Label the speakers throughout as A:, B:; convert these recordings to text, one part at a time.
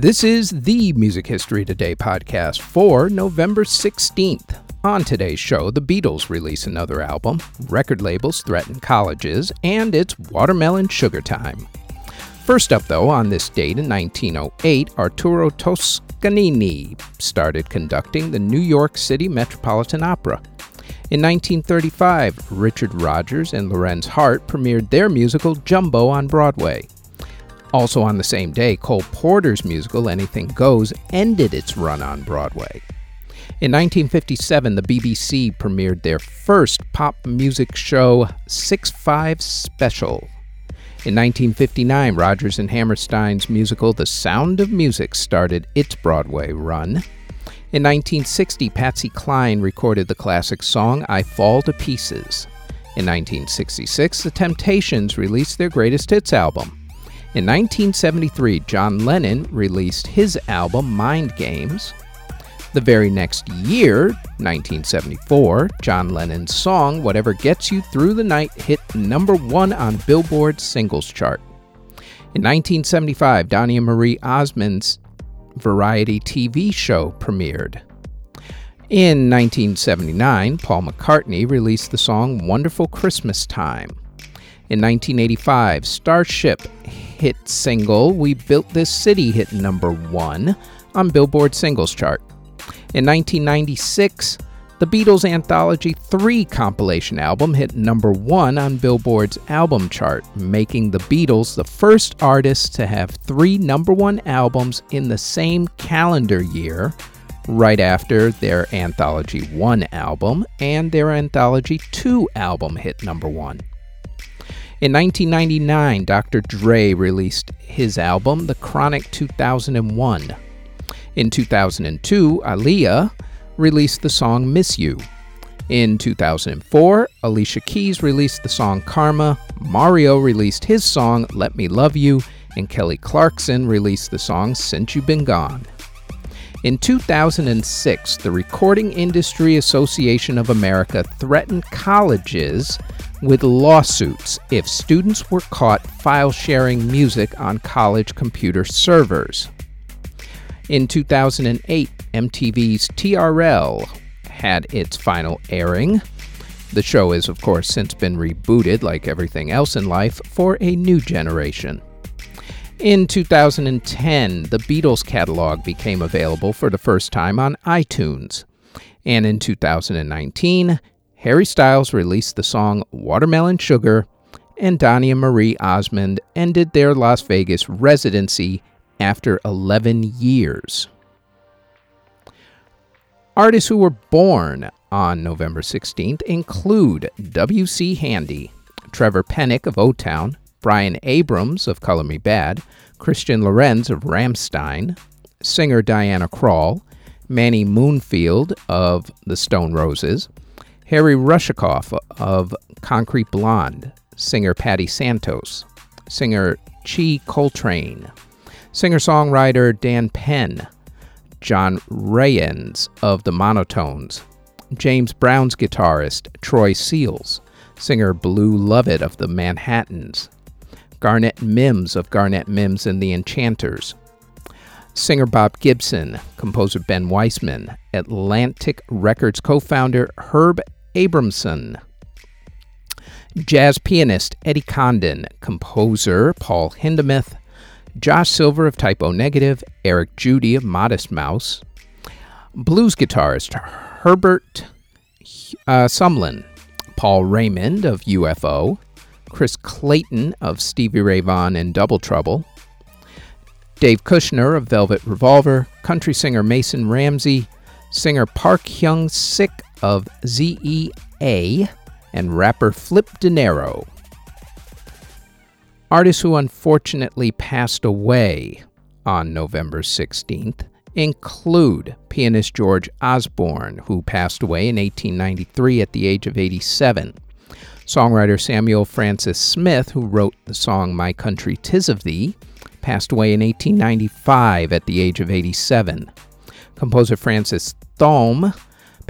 A: This is the Music History Today podcast for November 16th. On today's show, the Beatles release another album, record labels threaten colleges, and it's watermelon sugar time. First up, though, on this date in 1908, Arturo Toscanini started conducting the New York City Metropolitan Opera. In 1935, Richard Rodgers and Lorenz Hart premiered their musical Jumbo on Broadway. Also on the same day, Cole Porter's musical Anything Goes ended its run on Broadway. In 1957, the BBC premiered their first pop music show, 6 5 Special. In 1959, Rodgers and Hammerstein's musical The Sound of Music started its Broadway run. In 1960, Patsy Cline recorded the classic song I Fall to Pieces. In 1966, The Temptations released their greatest hits album. In 1973, John Lennon released his album Mind Games. The very next year, 1974, John Lennon's song Whatever Gets You Through the Night hit number one on Billboard's singles chart. In 1975, Donny and Marie Osmond's variety TV show premiered. In 1979, Paul McCartney released the song Wonderful Christmas Time. In 1985, Starship hit single We Built This City hit number one on Billboard Singles Chart. In 1996, the Beatles' Anthology 3 compilation album hit number one on Billboard's album chart, making the Beatles the first artists to have three number one albums in the same calendar year, right after their Anthology 1 album and their Anthology 2 album hit number one. In 1999, Dr. Dre released his album, The Chronic 2001. In 2002, Aaliyah released the song Miss You. In 2004, Alicia Keys released the song Karma, Mario released his song Let Me Love You, and Kelly Clarkson released the song Since You've Been Gone. In 2006, the Recording Industry Association of America threatened colleges with lawsuits if students were caught file sharing music on college computer servers. In 2008, MTV's TRL had its final airing. The show has, of course, since been rebooted, like everything else in life, for a new generation. In 2010, the Beatles catalog became available for the first time on iTunes. And in 2019, Harry Styles released the song Watermelon Sugar, and Donny and Marie Osmond ended their Las Vegas residency after 11 years. Artists who were born on November 16th include W.C. Handy, Trevor Penick of O Town, Bryan Abrams of Color Me Badd, Christian Lorenz of Rammstein, singer Diana Krall, Mani Mounfield of the Stone Roses, Harry Rushakoff of Concrete Blonde, singer Patty Santos, singer Chi Coltrane, singer songwriter Dan Penn, John Rayens of the Monotones, James Brown's guitarist, Troy Seals, singer Blue Lovett of the Manhattans, Garnet Mims of Garnet Mims and the Enchanters, singer Bob Gibson, composer Ben Weisman, Atlantic Records co founder Herb Abramson, jazz pianist Eddie Condon, composer Paul Hindemith, Josh Silver of Type O Negative, Eric Judy of Modest Mouse, blues guitarist Herbert uh, Sumlin, Paul Raymond of UFO, Chris Clayton of Stevie Ray Vaughan and Double Trouble, Dave Kushner of Velvet Revolver, country singer Mason Ramsey, singer Park Hyung Sik of ZEA, and rapper Flip Dinero. Artists who unfortunately passed away on November 16th include pianist George Osborne, who passed away in 1893 at the age of 87. Songwriter Samuel Francis Smith, who wrote the song My Country Tis of Thee, passed away in 1895 at the age of 87. Composer Francis Thome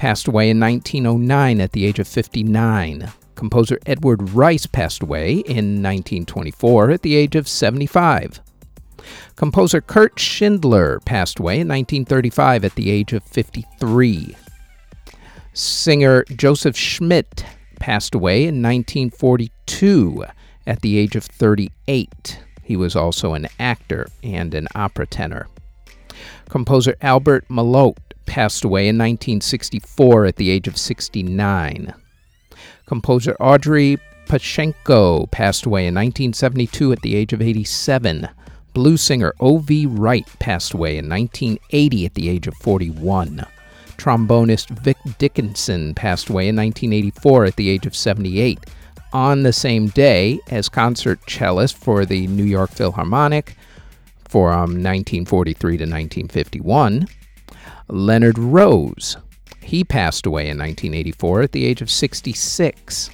A: passed away in 1909 at the age of 59. Composer Edward Rice passed away in 1924 at the age of 75. Composer Kurt Schindler passed away in 1935 at the age of 53. Singer Joseph Schmidt passed away in 1942 at the age of 38. He was also an actor and an opera tenor. Composer Albert Malotte passed away in 1964 at the age of 69. Composer Audrey Pachenko passed away in 1972 at the age of 87. Blues singer O.V. Wright passed away in 1980 at the age of 41. Trombonist Vic Dickenson passed away in 1984 at the age of 78. On the same day as concert cellist for the New York Philharmonic from um, 1943 to 1951, Leonard Rose. He passed away in 1984 at the age of 66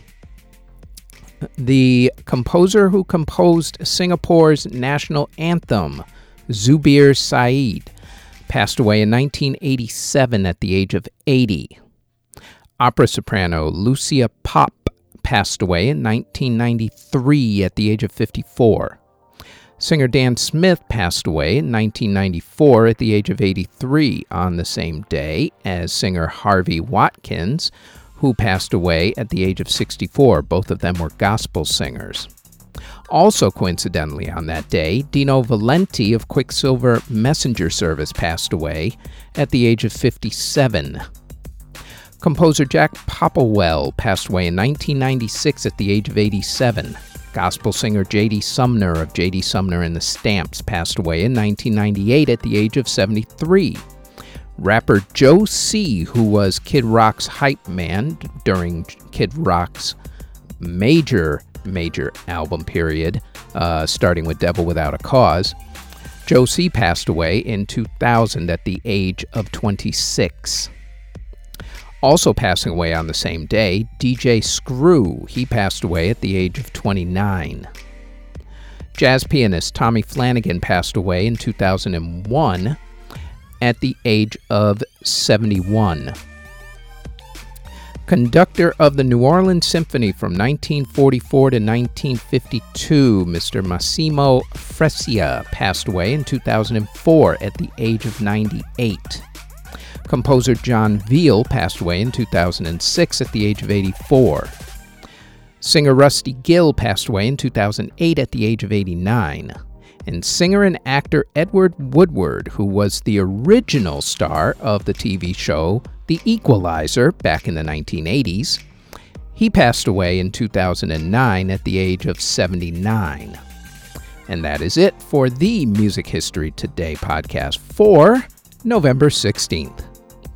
A: the composer who composed Singapore's national anthem, Zubir Said, passed away in 1987 at the age of 80. Opera soprano Lucia Popp passed away in 1993 at the age of 54. Singer Dan Smith passed away in 1994 at the age of 83 on the same day as singer Harvey Watkins, who passed away at the age of 64. Both of them were gospel singers. Also, coincidentally, on that day, Dino Valenti of Quicksilver Messenger Service passed away at the age of 57. Composer Jack Popplewell passed away in 1996 at the age of 87. Gospel singer J.D. Sumner of J.D. Sumner and the Stamps passed away in 1998 at the age of 73. Rapper Joe C., who was Kid Rock's hype man during Kid Rock's major, major album period, uh, starting with Devil Without a Cause. Joe C. passed away in 2000 at the age of 26. Also passing away on the same day, DJ Screw. He passed away at the age of 29. Jazz pianist Tommy Flanagan passed away in 2001 at the age of 71. Conductor of the New Orleans Symphony from 1944 to 1952, Mr. Massimo Freccia passed away in 2004 at the age of 98. Composer John Veale passed away in 2006 at the age of 84. Singer Rusty Gill passed away in 2008 at the age of 89 and singer and actor Edward Woodward, who was the original star of the TV show The Equalizer back in the 1980s. He passed away in 2009 at the age of 79. And that is it for the Music History Today podcast for November 16th.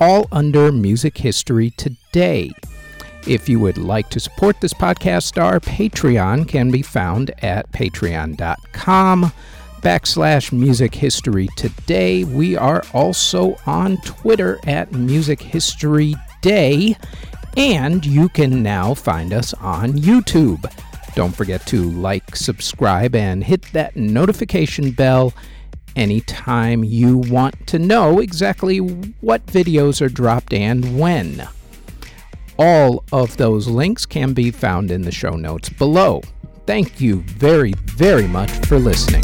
A: all under Music History Today. If you would like to support this podcast, our Patreon can be found at patreon.com backslash music history today. We are also on Twitter at Music History Day, and you can now find us on YouTube. Don't forget to like, subscribe, and hit that notification bell anytime you want to know exactly what videos are dropped and when. All of those links can be found in the show notes below. Thank you very, very much for listening.